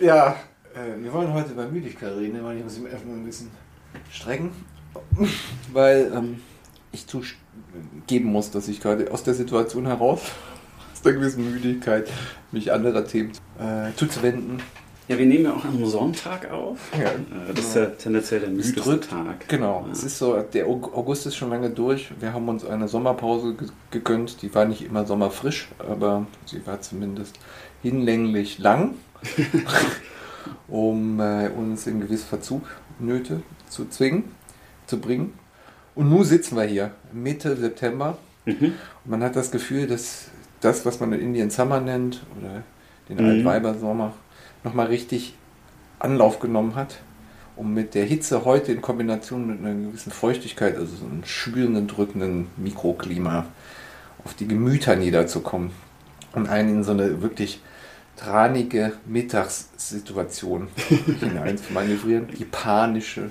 Ja, äh, wir wollen heute über Müdigkeit reden, weil ich muss mich erstmal ein bisschen strecken. weil ähm, ich zugeben muss, dass ich gerade aus der Situation heraus, aus der gewissen Müdigkeit, mich anderer Themen äh, zuzuwenden. Ja, wir nehmen ja auch am Sonntag auf. Ja, Äh, Das ist ja tendenziell der müdeste. Tag. Genau, Ja. es ist so, der Aug- August ist schon lange durch. Wir haben uns eine Sommerpause ge- gegönnt. Die war nicht immer sommerfrisch, aber sie war zumindest hinlänglich lang, um äh, uns in gewisse Verzugnöte zu zwingen, zu bringen. Und nun sitzen wir hier, Mitte September. Mhm. Und man hat das Gefühl, dass das, was man in Indian Summer nennt, oder den Mhm. Altweibersommer, nochmal richtig Anlauf genommen hat, um mit der Hitze heute in Kombination mit einer gewissen Feuchtigkeit, also so einem schwülenden, drückenden Mikroklima, auf die Gemüter niederzukommen und einen in so eine wirklich tranige Mittagssituation hinein zu manövrieren. Die panische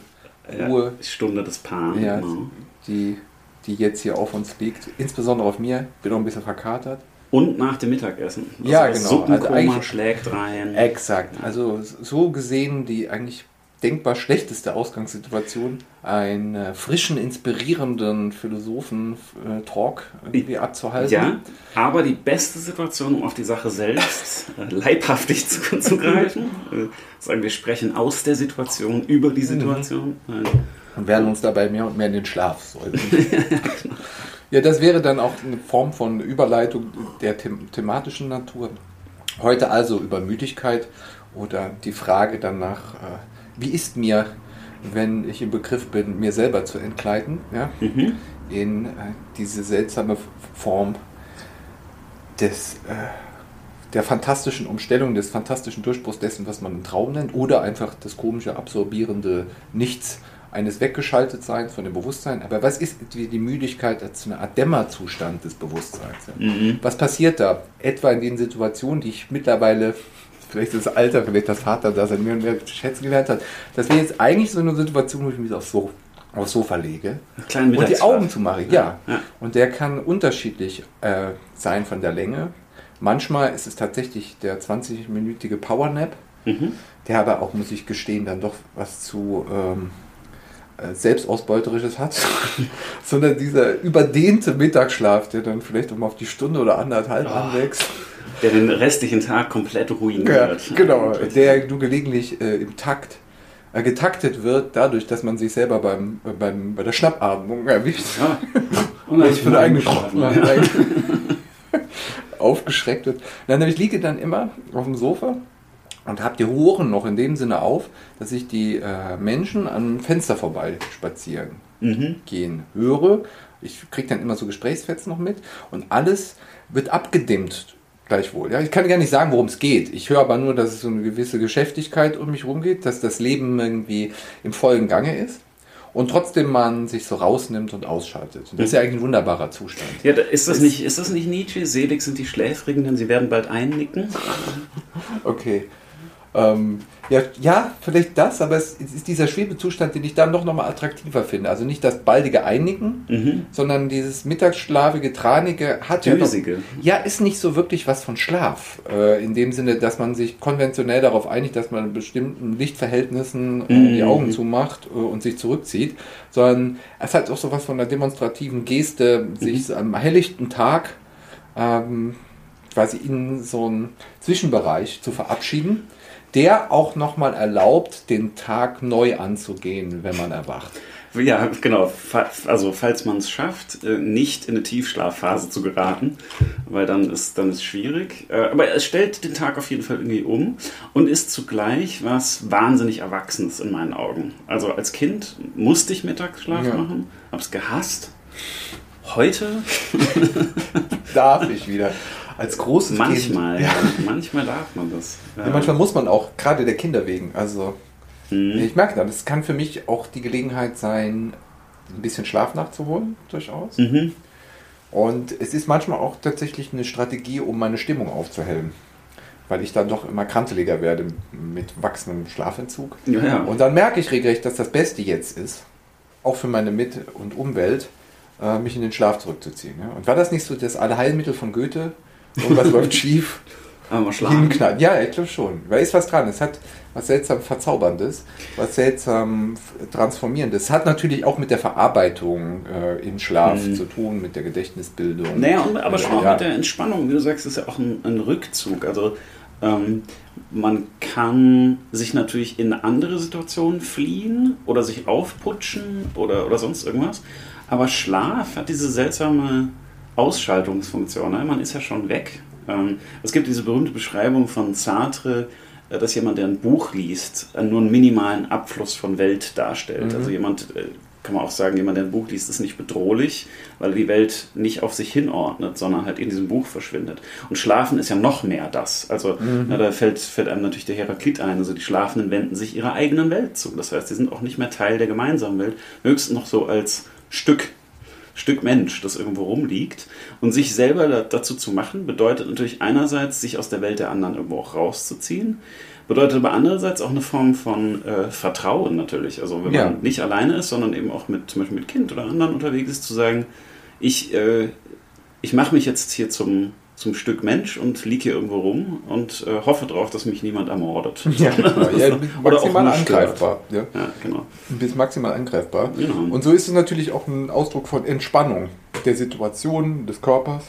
Ruhe, Ja, Stunde des Pan. ja, genau. die, die jetzt hier auf uns liegt. Insbesondere auf mir. Bin auch ein bisschen verkatert. Und nach dem Mittagessen. Ja, das genau. Suppenkoma Also eigentlich- schlägt rein. Exakt. Also so gesehen die eigentlich denkbar schlechteste Ausgangssituation, einen äh, frischen, inspirierenden Philosophen-Talk irgendwie abzuhalten. Ja, aber die beste Situation, um auf die Sache selbst äh, leibhaftig zu, zu greifen, äh, sagen wir sprechen aus der Situation, über Mhm. die Situation. Nein. Und werden uns dabei mehr und mehr in den Schlaf säuseln. ja, das wäre dann auch eine Form von Überleitung der them thematischen Natur. Heute also über Müdigkeit oder die Frage danach, äh, wie ist mir, wenn ich im Begriff bin, mir selber zu entgleiten, ja, Mhm. in äh, diese seltsame Form des, äh, der fantastischen Umstellung, des fantastischen Durchbruchs dessen, was man einen Traum nennt, oder einfach das komische, absorbierende Nichts eines Weggeschaltetseins von dem Bewusstsein. Aber was ist die die Müdigkeit als eine Art Dämmerzustand des Bewusstseins? Ja? Mhm. Was passiert da? Etwa in den Situationen, die ich mittlerweile, vielleicht das Alter, vielleicht das Vater, das er mir und mehr schätzen gelernt hat, das wäre jetzt eigentlich so eine Situation, wo ich mich aufs, so aufs Sofa lege und die. Augen zu machen, ja. Ja. Und der kann unterschiedlich äh, sein von der Länge. Manchmal ist es tatsächlich der 20-minütige Powernap, Mhm. der aber auch, muss ich gestehen, dann doch was zu ähm, äh, Selbstausbeuterisches hat. Sondern dieser überdehnte Mittagsschlaf, der dann vielleicht um auf die Stunde oder anderthalb Oh. anwächst. Der den restlichen Tag komplett Ja, ruiniert. genau, der du gelegentlich äh, im Takt äh, getaktet wird, dadurch, dass man sich selber beim, äh, beim, bei der Schnappatmung erwischt. Ja. Und dann Ich bin eigentlich eingeschlafen. aufgeschreckt wird. Nein, ich liege dann immer auf dem Sofa und habe die Ohren noch in dem Sinne auf, dass ich die äh, Menschen am Fenster vorbei spazieren Mhm. gehen höre. Ich kriege dann immer so Gesprächsfetzen noch mit und alles wird abgedimmt gleichwohl. Ja, ich kann gar nicht sagen, worum es geht. Ich höre aber nur, dass es so eine gewisse Geschäftigkeit um mich rumgeht, dass das Leben irgendwie im vollen Gange ist und trotzdem man sich so rausnimmt und ausschaltet. Und das ist ja eigentlich ein wunderbarer Zustand. Ja, ist das, Ist- nicht, ist das nicht Nietzsche? Selig sind die Schläfrigen, denn sie werden bald einnicken. Okay. Ähm, ja, ja, vielleicht das, aber es ist dieser Schwebezustand, den ich dann doch nochmal attraktiver finde. Also nicht das baldige Einnicken, Mhm. sondern dieses mittagsschlafige, tranige hat ja, doch, Dösige. ja ist nicht so wirklich was von Schlaf. Äh, in dem Sinne, dass man sich konventionell darauf einigt, dass man in bestimmten Lichtverhältnissen äh, die Mhm. Augen zumacht äh, und sich zurückzieht, sondern es hat auch so was von einer demonstrativen Geste, sich so am helllichten Tag ähm, quasi in so einen Zwischenbereich zu verabschieden, der auch nochmal erlaubt, den Tag neu anzugehen, wenn man erwacht. Ja, genau. Also falls man es schafft, äh, nicht in eine Tiefschlafphase zu geraten, weil dann ist dann ist schwierig. Äh, Aber es stellt den Tag auf jeden Fall irgendwie um und ist zugleich was wahnsinnig Erwachsenes in meinen Augen. Also als Kind musste ich Mittagsschlaf Ja. machen, hab's gehasst. Heute Darf ich wieder. Als großes manchmal, Kind. ja. manchmal darf man das. Ja, manchmal muss man auch, gerade der Kinder wegen. Also, Mhm. ich merke das, es kann für mich auch die Gelegenheit sein, ein bisschen Schlaf nachzuholen, durchaus. Mhm. Und es ist manchmal auch tatsächlich eine Strategie, um meine Stimmung aufzuhellen. Weil ich dann doch immer kranteliger werde mit wachsendem Schlafentzug. Ja, ja. Und dann merke ich regelrecht, dass das Beste jetzt ist, auch für meine Mit- und Umwelt, äh, mich in den Schlaf zurückzuziehen. Und war das nicht so das Allheilmittel von Goethe? Irgendwas läuft schief, Aber hinknallt. Ja, ich glaube schon. Da ist was dran. Es hat was seltsam Verzauberndes, was seltsam Transformierendes. Es hat natürlich auch mit der Verarbeitung äh, im Schlaf Mhm. zu tun, mit der Gedächtnisbildung. Naja, und, aber schon auch Ja. mit der Entspannung, wie du sagst, ist ja auch ein, ein Rückzug. Also ähm, man kann sich natürlich in andere Situationen fliehen oder sich aufputschen oder, oder sonst irgendwas. Aber Schlaf hat diese seltsame Ausschaltungsfunktion. Ne? Man ist ja schon weg. Ähm, es gibt diese berühmte Beschreibung von Sartre, äh, dass jemand, der ein Buch liest, äh, nur einen minimalen Abfluss von Welt darstellt. Mhm. Also jemand, äh, kann man auch sagen, jemand, der ein Buch liest, ist nicht bedrohlich, weil er die Welt nicht auf sich hinordnet, sondern halt in diesem Buch verschwindet. Und Schlafen ist ja noch mehr das. Also na, da fällt, fällt einem natürlich der Heraklit ein. Also die Schlafenden wenden sich ihrer eigenen Welt zu. Das heißt, sie sind auch nicht mehr Teil der gemeinsamen Welt, höchstens noch so als Stück Stück Mensch, das irgendwo rumliegt. Und sich selber da, dazu zu machen, bedeutet natürlich einerseits, sich aus der Welt der anderen irgendwo auch rauszuziehen. Bedeutet aber andererseits auch eine Form von äh, Vertrauen natürlich. Also wenn Ja. man nicht alleine ist, sondern eben auch mit zum Beispiel mit Kind oder anderen unterwegs ist, zu sagen, ich, äh, ich mache mich jetzt hier zum, zum Stück Mensch und liege hier irgendwo rum und äh, hoffe darauf, dass mich niemand ermordet. Ja, genau. ja, maximal angreifbar. Ja. Ja, genau. Du bist maximal angreifbar. Genau. Und so ist es natürlich auch ein Ausdruck von Entspannung der Situation, des Körpers.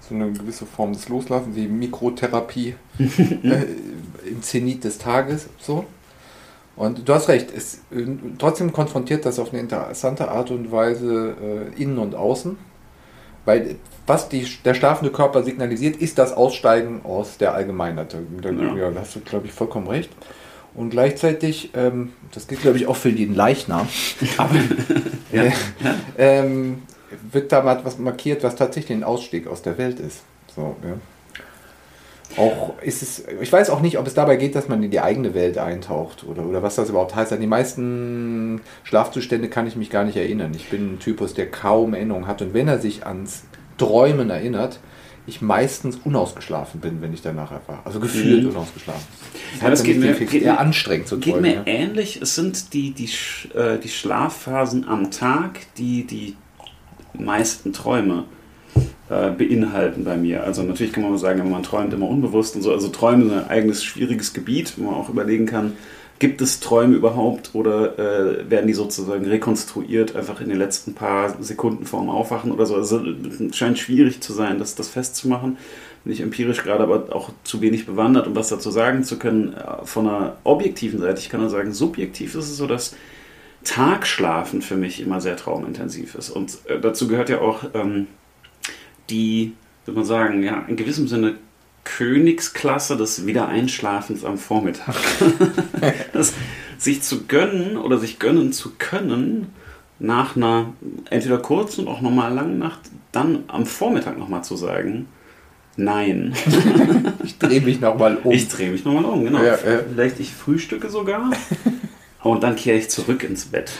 So eine gewisse Form des Loslassens, die Mikrotherapie äh, im Zenit des Tages. So. Und du hast recht, es, äh, trotzdem konfrontiert das auf eine interessante Art und Weise äh, innen und außen. Weil was die, der schlafende Körper signalisiert, ist das Aussteigen aus der Allgemeinheit. Da, Ja. ja. da hast du, glaube ich, vollkommen recht. Und gleichzeitig, ähm, das gilt, glaube ich, auch für jeden Leichnam, aber äh, ähm, wird da mal was markiert, was tatsächlich ein Ausstieg aus der Welt ist. So, ja. Auch ist es, ich weiß auch nicht, ob es dabei geht, dass man in die eigene Welt eintaucht oder, oder was das überhaupt heißt. An die meisten Schlafzustände kann ich mich gar nicht erinnern. Ich bin ein Typus, der kaum Erinnerung hat. Und wenn er sich ans Träumen erinnert, ich meistens unausgeschlafen bin, wenn ich danach erfahre. Also gefühlt Mhm. unausgeschlafen. Ja, das geht mir- geht eher mir- anstrengend zu Geht träumen. mir ja. ähnlich. Es sind die, die, äh, die Schlafphasen am Tag, die die meisten Träume äh, beinhalten bei mir. Also natürlich kann man sagen, man träumt immer unbewusst und so. Also Träume sind ein eigenes schwieriges Gebiet, wo man auch überlegen kann, gibt es Träume überhaupt oder äh, werden die sozusagen rekonstruiert einfach in den letzten paar Sekunden vorm Aufwachen oder so. Also es scheint schwierig zu sein, das, das festzumachen. Bin ich empirisch gerade aber auch zu wenig bewandert, um was dazu sagen zu können. Äh, Von einer objektiven Seite, ich kann nur sagen, subjektiv ist es so, dass Tagschlafen für mich immer sehr traumintensiv ist. Und äh, dazu gehört ja auch ähm, die, würde man sagen, ja, in gewissem Sinne Königsklasse des Wiedereinschlafens am Vormittag. das, sich zu gönnen oder sich gönnen zu können, nach einer entweder kurzen und auch nochmal langen Nacht, dann am Vormittag nochmal zu sagen, nein. Ich drehe mich nochmal um. Ich drehe mich nochmal um, genau. Ja, ja. Vielleicht ich frühstücke sogar. Und dann kehre ich zurück ins Bett.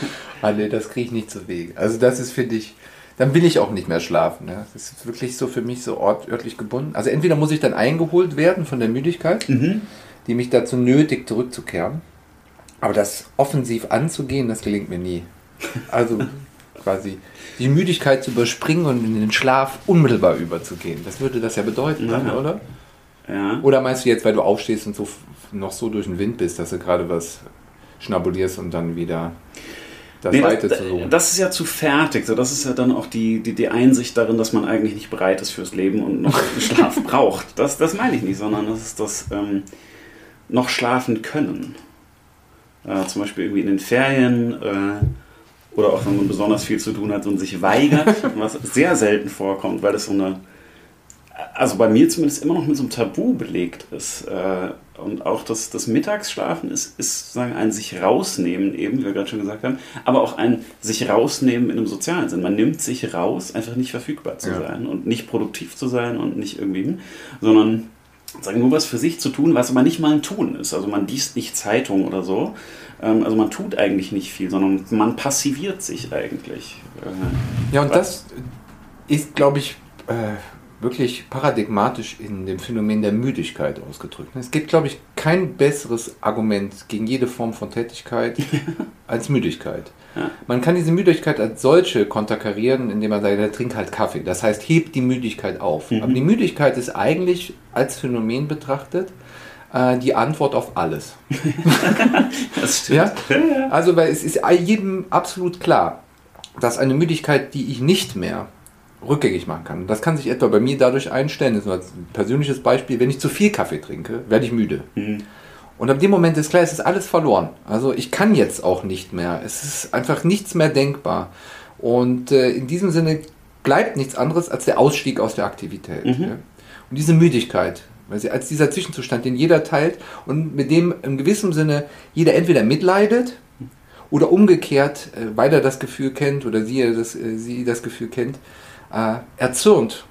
Ah, nee, das kriege ich nicht zu Wege. Also das ist, finde ich, dann will ich auch nicht mehr schlafen. Ja. Das ist wirklich so für mich so ort, örtlich gebunden. Also entweder muss ich dann eingeholt werden von der Müdigkeit, die mich dazu nötigt, zurückzukehren. Aber das offensiv anzugehen, das gelingt mir nie. Also quasi die Müdigkeit zu überspringen und in den Schlaf unmittelbar überzugehen. Das würde das ja bedeuten, dann, Ja. oder? Ja. Oder meinst du jetzt, weil du aufstehst und so noch so durch den Wind bist, dass du gerade was schnabulierst und dann wieder das Nee, Weite das, zu suchen? das ist ja zu fertig. So, das ist ja dann auch die, die, die Einsicht darin, dass man eigentlich nicht bereit ist fürs Leben und noch Schlaf braucht. Das, das meine ich nicht, sondern das ist das ähm, noch schlafen können. Äh, zum Beispiel irgendwie in den Ferien äh, oder auch wenn man besonders viel zu tun hat und sich weigert, was sehr selten vorkommt, weil das so eine, also bei mir zumindest immer noch mit so einem Tabu belegt ist. Äh, und auch das, das Mittagsschlafen ist, ist sozusagen ein sich rausnehmen, eben, wie wir gerade schon gesagt haben, aber auch ein sich rausnehmen in einem sozialen Sinn. Man nimmt sich raus, einfach nicht verfügbar zu Ja. sein und nicht produktiv zu sein und nicht irgendwie, sondern sagen nur was für sich zu tun, was aber nicht mal ein Tun ist. Also man liest nicht Zeitung oder so. Ähm, Also man tut eigentlich nicht viel, sondern man passiviert sich eigentlich. Äh, Ja, und das ist, glaube ich, äh, wirklich paradigmatisch in dem Phänomen der Müdigkeit ausgedrückt. Es gibt, glaube ich, kein besseres Argument gegen jede Form von Tätigkeit als Müdigkeit. Ja. Man kann diese Müdigkeit als solche konterkarieren, indem man sagt, trink halt Kaffee. Das heißt, hebt die Müdigkeit auf. Mhm. Aber die Müdigkeit ist eigentlich als Phänomen betrachtet äh, die Antwort auf alles. das stimmt. Ja? Also, weil es ist jedem absolut klar, dass eine Müdigkeit, die ich nicht mehr rückgängig machen kann. Das kann sich etwa bei mir dadurch einstellen, das ist nur ein persönliches Beispiel, wenn ich zu viel Kaffee trinke, werde ich müde. Mhm. Und ab dem Moment ist klar, es ist alles verloren. Also ich kann jetzt auch nicht mehr. Es ist einfach nichts mehr denkbar. Und äh, in diesem Sinne bleibt nichts anderes als der Ausstieg aus der Aktivität. Mhm. Ja? Und diese Müdigkeit, weil sie als dieser Zwischenzustand, den jeder teilt und mit dem in gewissem Sinne jeder entweder mitleidet oder umgekehrt, äh, weil er das Gefühl kennt oder sie das, äh, sie das Gefühl kennt, äh, erzürnt,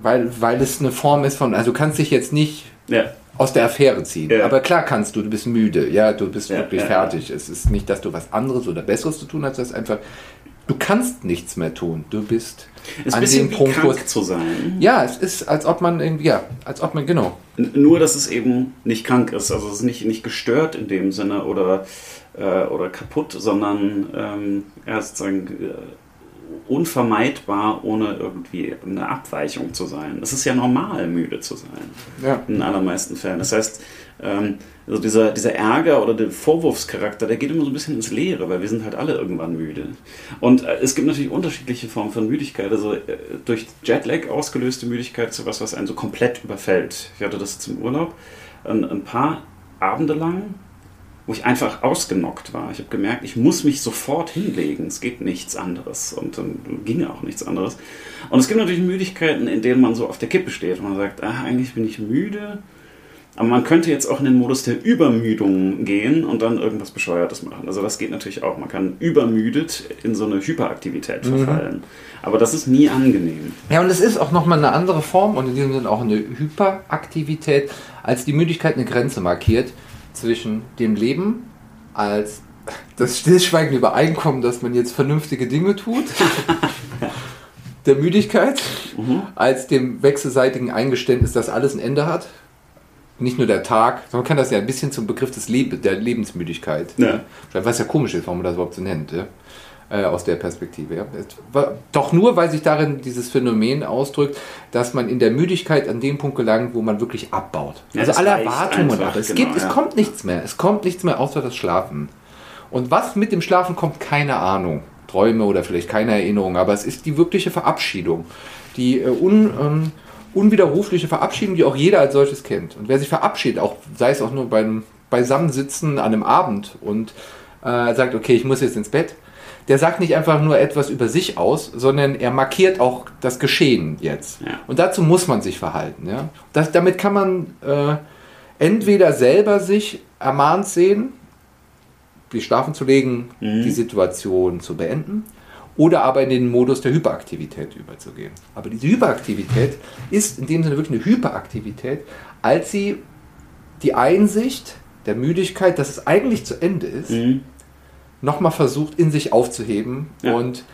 weil, weil es eine Form ist von, also du kannst dich jetzt nicht ja. aus der Affäre ziehen. Ja. Aber klar kannst du, du bist müde, ja, du bist ja, wirklich fertig. Es ist nicht, dass du was anderes oder Besseres zu tun hast, das ist einfach, du kannst nichts mehr tun. Du bist es an dem Punkt, krank zu sein. Ja, es ist, als ob man irgendwie, ja, als ob man, genau. Nur, dass es eben nicht krank ist, also es ist nicht, nicht gestört in dem Sinne oder, äh, oder kaputt, sondern ähm, ja, sozusagen äh, unvermeidbar, ohne irgendwie eine Abweichung zu sein. Es ist ja normal, müde zu sein. Ja. In allermeisten Fällen. Das heißt, ähm, also dieser, dieser Ärger oder der Vorwurfscharakter, der geht immer so ein bisschen ins Leere, weil wir sind halt alle irgendwann müde. Und äh, es gibt natürlich unterschiedliche Formen von Müdigkeit. Also äh, durch Jetlag ausgelöste Müdigkeit ist sowas, was einen so komplett überfällt. Ich hatte das zum Urlaub. Ein, ein paar Abende lang wo ich einfach ausgenockt war. Ich habe gemerkt, ich muss mich sofort hinlegen. Es geht nichts anderes. Und dann ging auch nichts anderes. Und es gibt natürlich Müdigkeiten, in denen man so auf der Kippe steht und man sagt, ah, eigentlich bin ich müde. Aber man könnte jetzt auch in den Modus der Übermüdung gehen und dann irgendwas Bescheuertes machen. Also das geht natürlich auch. Man kann übermüdet in so eine Hyperaktivität mhm. verfallen. Mhm. Aber das ist nie angenehm. Ja, und es ist auch nochmal eine andere Form und in diesem Sinne auch eine Hyperaktivität, als die Müdigkeit eine Grenze markiert zwischen dem Leben als das stillschweigende Übereinkommen, dass man jetzt vernünftige Dinge tut, der Müdigkeit, mhm. als dem wechselseitigen Eingeständnis, dass alles ein Ende hat. Nicht nur der Tag, man kann das ja ein bisschen zum Begriff des Leb der Lebensmüdigkeit. Ja. Was ja komisch ist, warum man das überhaupt so nennt. Ja? Äh, aus der Perspektive. Ja. Doch nur, weil sich darin dieses Phänomen ausdrückt, dass man in der Müdigkeit an den Punkt gelangt, wo man wirklich abbaut. Ja, also alle Erwartungen einfach, es, genau, gibt, es kommt nichts mehr. Es kommt nichts mehr außer das Schlafen. Und was mit dem Schlafen kommt, keine Ahnung. Träume oder vielleicht keine Erinnerung, aber es ist die wirkliche Verabschiedung. Die äh, un, ähm, unwiderrufliche Verabschiedung, die auch jeder als solches kennt. Und wer sich verabschiedet, auch sei es auch nur beim Beisammensitzen an einem Abend und äh, sagt, okay, ich muss jetzt ins Bett, der sagt nicht einfach nur etwas über sich aus, sondern er markiert auch das Geschehen jetzt. Ja. Und dazu muss man sich verhalten. Ja? Das, damit kann man äh, entweder selber sich ermahnt sehen, die schlafen zu legen, mhm. die Situation zu beenden, oder aber in den Modus der Hyperaktivität überzugehen. Aber diese Hyperaktivität ist in dem Sinne wirklich eine Hyperaktivität, als sie die Einsicht der Müdigkeit, dass es eigentlich zu Ende ist, mhm nochmal versucht, in sich aufzuheben ja. und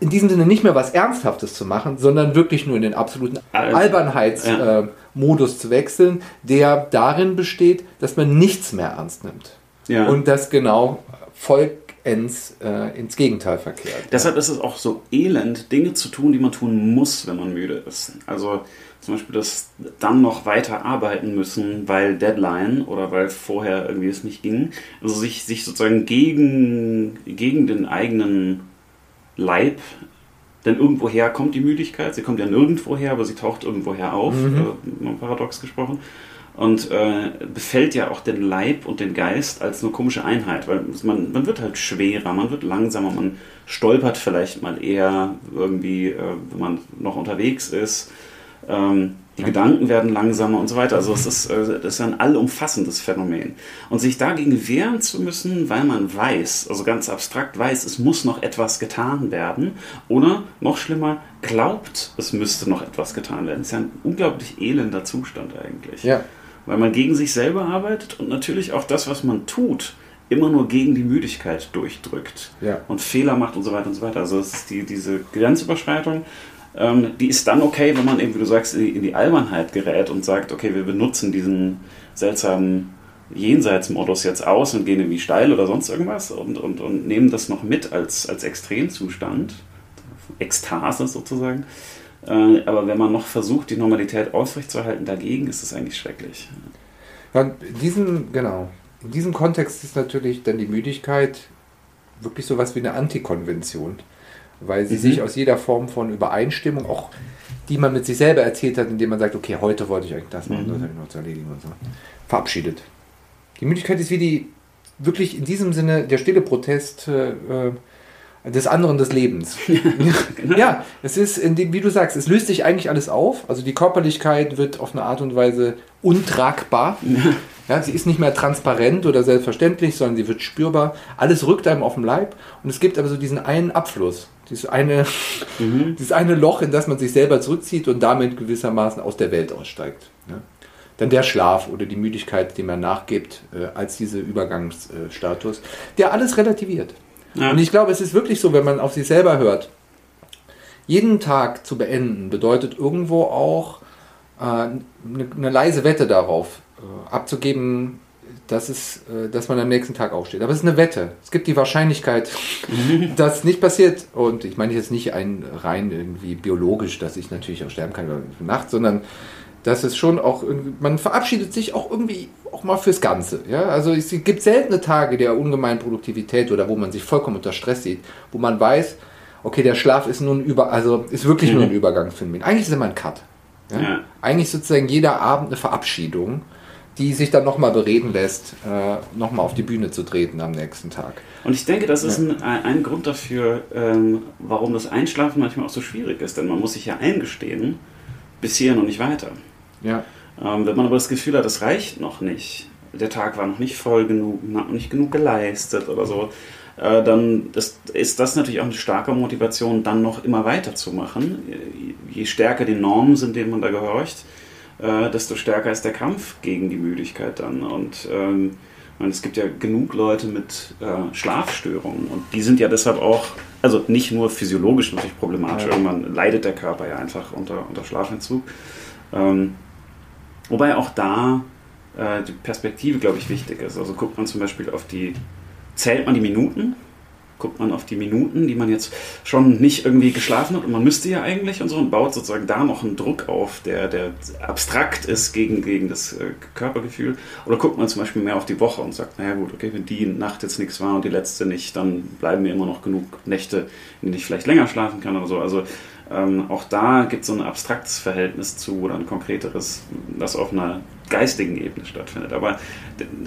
in diesem Sinne nicht mehr was Ernsthaftes zu machen, sondern wirklich nur in den absoluten Albernheitsmodus ja. äh, zu wechseln, der darin besteht, dass man nichts mehr ernst nimmt. Ja. Und das genau vollends äh, ins Gegenteil verkehrt. Deshalb ist es auch so elend, Dinge zu tun, die man tun muss, wenn man müde ist. Also zum Beispiel das dann noch weiter arbeiten müssen, weil Deadline oder weil vorher irgendwie es nicht ging. Also sich, sich sozusagen gegen, gegen den eigenen Leib, denn irgendwoher kommt die Müdigkeit. Sie kommt ja nirgendwo her, aber sie taucht irgendwoher auf, mhm. äh, paradox gesprochen. Und äh, befällt ja auch den Leib und den Geist als eine komische Einheit, weil man, man wird halt schwerer, man wird langsamer, man stolpert vielleicht mal eher irgendwie, äh, wenn man noch unterwegs ist ähm, die Gedanken werden langsamer und so weiter. Also es ist, äh, das ist ein allumfassendes Phänomen. Und sich dagegen wehren zu müssen, weil man weiß, also ganz abstrakt weiß, es muss noch etwas getan werden, oder noch schlimmer, glaubt, es müsste noch etwas getan werden. Das ist ja ein unglaublich elender Zustand eigentlich. Ja. Weil man gegen sich selber arbeitet und natürlich auch das, was man tut, immer nur gegen die Müdigkeit durchdrückt ja. und Fehler macht und so weiter und so weiter. Also es ist die, diese Grenzüberschreitung Ähm, die ist dann okay, wenn man eben, wie du sagst, in die Albernheit gerät und sagt, okay, wir benutzen diesen seltsamen Jenseitsmodus jetzt aus und gehen irgendwie steil oder sonst irgendwas und, und, und nehmen das noch mit als, als Extremzustand, Ekstase sozusagen. Äh, aber wenn man noch versucht, die Normalität aufrechtzuerhalten, dagegen ist es eigentlich schrecklich. Ja, in diesem, genau, in diesem Kontext ist natürlich dann die Müdigkeit wirklich so was wie eine Antikonvention, weil sie mhm. sich aus jeder Form von Übereinstimmung, auch die man mit sich selber erzählt hat, indem man sagt, okay, heute wollte ich eigentlich das machen, mhm. das habe ich noch zu erledigen und so, verabschiedet. Die Müdigkeit ist wie die, wirklich in diesem Sinne der stille Protest äh, des anderen des Lebens. genau. Ja, es ist, wie du sagst, es löst sich eigentlich alles auf. Also die Körperlichkeit wird auf eine Art und Weise untragbar. Ja. sie ist nicht mehr transparent oder selbstverständlich, sondern sie wird spürbar. Alles rückt einem auf den Leib und es gibt aber so diesen einen Abfluss, dieses eine, mhm. dieses eine Loch, in das man sich selber zurückzieht und damit gewissermaßen aus der Welt aussteigt. Ja. Dann der Schlaf oder die Müdigkeit, dem man nachgibt, äh, als dieser Übergangsstatus, der alles relativiert. Ja. Und ich glaube, es ist wirklich so, wenn man auf sich selber hört, jeden Tag zu beenden bedeutet irgendwo auch äh, eine, eine, leise Wette darauf äh, abzugeben, dass, es, äh, dass man am nächsten Tag aufsteht. Aber es ist eine Wette. Es gibt die Wahrscheinlichkeit, dass nicht passiert. Und ich meine jetzt nicht ein rein irgendwie biologisch, dass ich natürlich auch sterben kann über Nacht, sondern dass es schon auch man verabschiedet sich auch irgendwie auch mal fürs Ganze. Ja? Also es gibt seltene Tage der ungemeinen Produktivität oder wo man sich vollkommen unter Stress sieht, wo man weiß, okay, der Schlaf ist nun über, also ist wirklich nur ein mhm. Übergangsphänomen. Eigentlich ist immer ein Cut. Ja? Ja. Eigentlich sozusagen jeder Abend eine Verabschiedung, die sich dann nochmal bereden lässt, äh, nochmal auf die Bühne zu treten am nächsten Tag. Und ich denke, das ist ein, ein Grund dafür, ähm, warum das Einschlafen manchmal auch so schwierig ist, denn man muss sich ja eingestehen, bis hier noch nicht weiter. Ja. Ähm, wenn man aber das Gefühl hat, es reicht noch nicht, der Tag war noch nicht voll genug, noch nicht genug geleistet oder so, äh, dann ist, ist das natürlich auch eine starke Motivation, dann noch immer weiterzumachen. Je stärker die Normen sind, denen man da gehorcht, äh, desto stärker ist der Kampf gegen die Müdigkeit dann. Und ähm, es gibt ja genug Leute mit äh, Schlafstörungen und die sind ja deshalb auch, also nicht nur physiologisch natürlich problematisch, ja. irgendwann leidet der Körper ja einfach unter, unter Schlafentzug. Ähm, Wobei auch da äh, die Perspektive, glaube ich, wichtig ist. Also guckt man zum Beispiel auf die, zählt man die Minuten, guckt man auf die Minuten, die man jetzt schon nicht irgendwie geschlafen hat und man müsste ja eigentlich und so und baut sozusagen da noch einen Druck auf, der, der abstrakt ist gegen, gegen das äh, Körpergefühl. Oder guckt man zum Beispiel mehr auf die Woche und sagt, naja gut, okay, wenn die Nacht jetzt nichts war und die letzte nicht, dann bleiben mir immer noch genug Nächte, in denen ich vielleicht länger schlafen kann oder so. Also ähm, auch da gibt es so ein abstraktes Verhältnis zu oder ein konkreteres, das auf einer geistigen Ebene stattfindet. Aber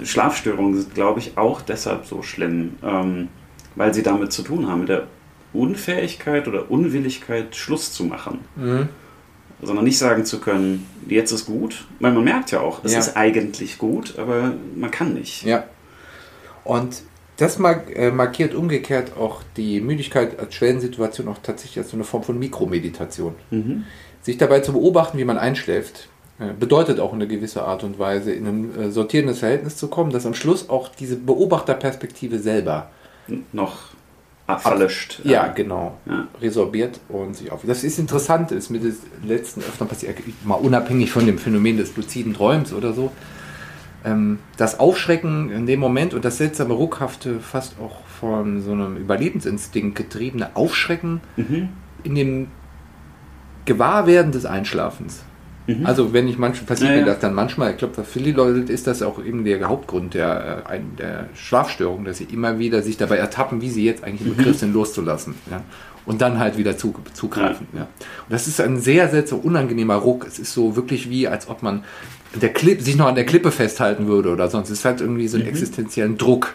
Schlafstörungen sind, glaube ich, auch deshalb so schlimm, ähm, weil sie damit zu tun haben, mit der Unfähigkeit oder Unwilligkeit, Schluss zu machen. Mhm. Sondern nicht sagen zu können, jetzt ist gut. Weil man merkt ja auch, es ja. ist eigentlich gut, aber man kann nicht. Ja. Und das äh, markiert umgekehrt auch die Müdigkeit als Schwellensituation auch tatsächlich als so eine Form von Mikromeditation. Mhm. Sich dabei zu beobachten, wie man einschläft, äh, bedeutet auch eine gewisse Art und Weise in ein äh, sortierendes Verhältnis zu kommen, dass am Schluss auch diese Beobachterperspektive selber noch verlöscht. Ja, genau. Ja. Resorbiert und sich auf. Das ist interessant, ist mir das letzten öfter passiert, mal unabhängig von dem Phänomen des luziden Träums oder so ähm, das Aufschrecken in dem Moment und das seltsame Ruckhafte, fast auch von so einem Überlebensinstinkt getriebene Aufschrecken mhm. in dem Gewahrwerden des Einschlafens. Mhm. Also wenn ich manchmal passiert ja, mir das dann manchmal, ich glaube, für viele Leute ist das auch eben der Hauptgrund der, äh, der Schlafstörung, dass sie immer wieder sich dabei ertappen, wie sie jetzt eigentlich im Begriff mhm. sind, loszulassen. Ja? Und dann halt wieder zu, zugreifen. Ja. Und das ist ein sehr, sehr so unangenehmer Ruck. Es ist so wirklich wie, als ob man der Clip, sich noch an der Klippe festhalten würde oder sonst. Es ist halt irgendwie so einen mhm. existenziellen Druck.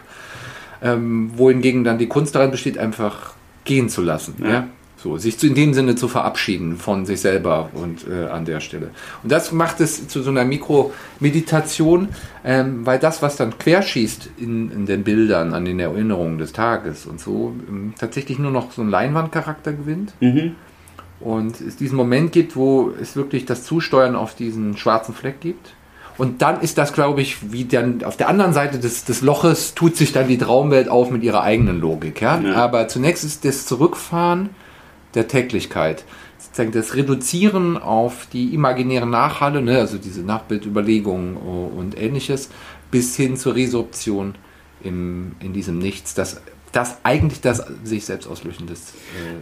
Ähm, wohingegen dann die Kunst daran besteht, einfach gehen zu lassen. Ja. ja? So, sich zu, in dem Sinne zu verabschieden von sich selber und äh, an der Stelle. Und das macht es zu so einer Mikromeditation, ähm, weil das, was dann querschießt in, in, den Bildern, an den Erinnerungen des Tages und so, ähm, tatsächlich nur noch so einen Leinwandcharakter gewinnt. Mhm und es diesen Moment gibt, wo es wirklich das Zusteuern auf diesen schwarzen Fleck gibt. Und dann ist das, glaube ich, wie dann auf der anderen Seite des, des Loches tut sich dann die Traumwelt auf mit ihrer eigenen Logik. Ja? ja. Aber zunächst ist das Zurückfahren der Täglichkeit. sozusagen das Reduzieren auf die imaginäre Nachhalle, ne, also diese Nachbildüberlegungen und ähnliches, bis hin zur Resorption im, in diesem Nichts, das das eigentlich das sich selbst auslöschen des,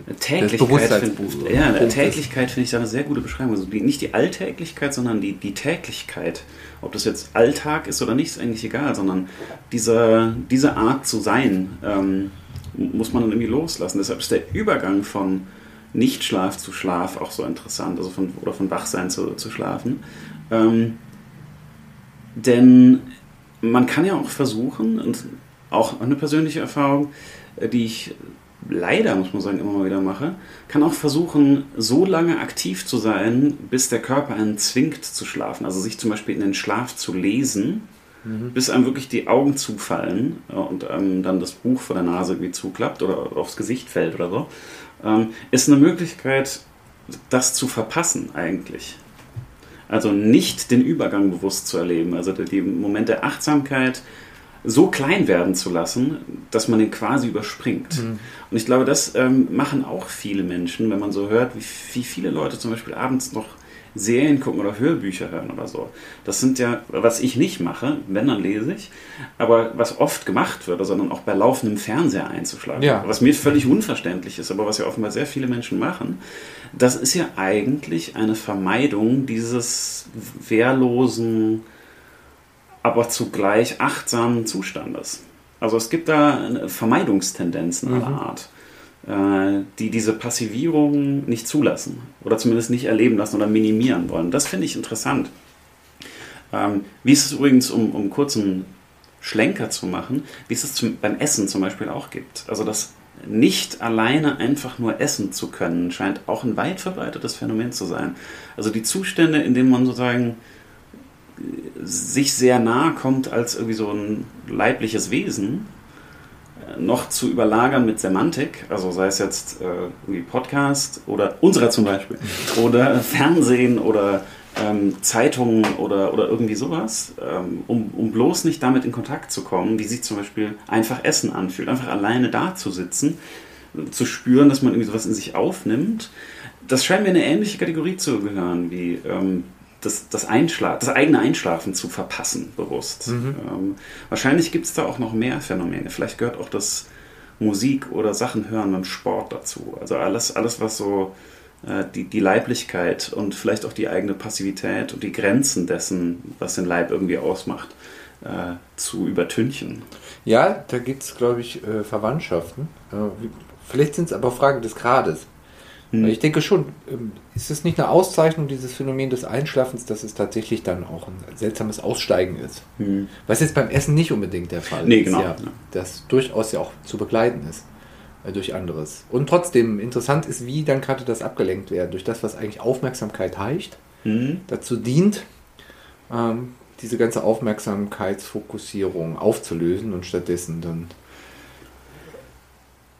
äh, Täglichkeit find, Ja, Täglichkeit finde ich da eine sehr gute Beschreibung. Also die, nicht die Alltäglichkeit, sondern die, die Täglichkeit. Ob das jetzt Alltag ist oder nicht, ist eigentlich egal, sondern diese, diese Art zu sein ähm, muss man dann irgendwie loslassen. Deshalb ist der Übergang von Nichtschlaf zu Schlaf auch so interessant, also von, oder von Wachsein zu, zu Schlafen. Ähm, denn man kann ja auch versuchen, und auch eine persönliche Erfahrung, äh, die ich leider, muss man sagen, immer mal wieder mache, kann auch versuchen, so lange aktiv zu sein, bis der Körper einen zwingt zu schlafen. Also sich zum Beispiel in den Schlaf zu lesen, mhm. bis einem wirklich die Augen zufallen und ähm, dann das Buch vor der Nase irgendwie zuklappt oder aufs Gesicht fällt oder so, ähm, ist eine Möglichkeit, das zu verpassen eigentlich. Also nicht den Übergang bewusst zu erleben, also die Moment der Achtsamkeit, so klein werden zu lassen, dass man den quasi überspringt. Mhm. Und ich glaube, das ähm, machen auch viele Menschen, wenn man so hört, wie, wie, viele Leute zum Beispiel abends noch Serien gucken oder Hörbücher hören oder so. Das sind ja, was ich nicht mache, wenn dann lese ich, aber was oft gemacht wird, sondern auch bei laufendem Fernseher einzuschlagen. Ja. Was mir völlig unverständlich ist, aber was ja offenbar sehr viele Menschen machen, das ist ja eigentlich eine Vermeidung dieses wehrlosen, aber zugleich achtsamen Zustandes. Also es gibt da Vermeidungstendenzen aller mhm. Art, äh, die diese Passivierung nicht zulassen oder zumindest nicht erleben lassen oder minimieren wollen. Das finde ich interessant. Ähm, wie ist es übrigens, um, um kurzen Schlenker zu machen, wie es es zum, beim Essen zum Beispiel auch gibt. Also das nicht alleine einfach nur essen zu können, scheint auch ein weit verbreitetes Phänomen zu sein. Also die Zustände, in denen man sozusagen sich sehr nahe kommt als irgendwie so ein leibliches Wesen, äh, noch zu überlagern mit Semantik, also sei es jetzt äh, irgendwie Podcast oder unserer zum Beispiel, oder Fernsehen oder ähm, Zeitungen oder, oder irgendwie sowas, ähm, um, um bloß nicht damit in Kontakt zu kommen, wie sich zum Beispiel einfach Essen anfühlt, einfach alleine da zu sitzen, zu spüren, dass man irgendwie sowas in sich aufnimmt. Das scheint mir eine ähnliche Kategorie zu gehören wie ähm, das, das, Einschla das eigene Einschlafen zu verpassen, bewusst. Mhm. Ähm, wahrscheinlich gibt es da auch noch mehr Phänomene. Vielleicht gehört auch das Musik oder Sachen hören beim Sport dazu. Also alles, alles was so äh, die, die Leiblichkeit und vielleicht auch die eigene Passivität und die Grenzen dessen, was den Leib irgendwie ausmacht, äh, zu übertünchen. Ja, da gibt es, glaube ich, äh, Verwandtschaften. Äh, vielleicht sind es aber Fragen des Grades. Hm. Ich denke schon, ähm, ist es nicht eine Auszeichnung dieses Phänomen des Einschlafens, dass es tatsächlich dann auch ein seltsames Aussteigen ist? Hm. Was jetzt beim Essen nicht unbedingt der Fall nee, ist. Genau. Ja, das durchaus ja auch zu begleiten ist äh, durch anderes. Und trotzdem interessant ist, wie dann gerade das abgelenkt werden durch das, was eigentlich Aufmerksamkeit heißt, hm. dazu dient, ähm, diese ganze Aufmerksamkeitsfokussierung aufzulösen und stattdessen dann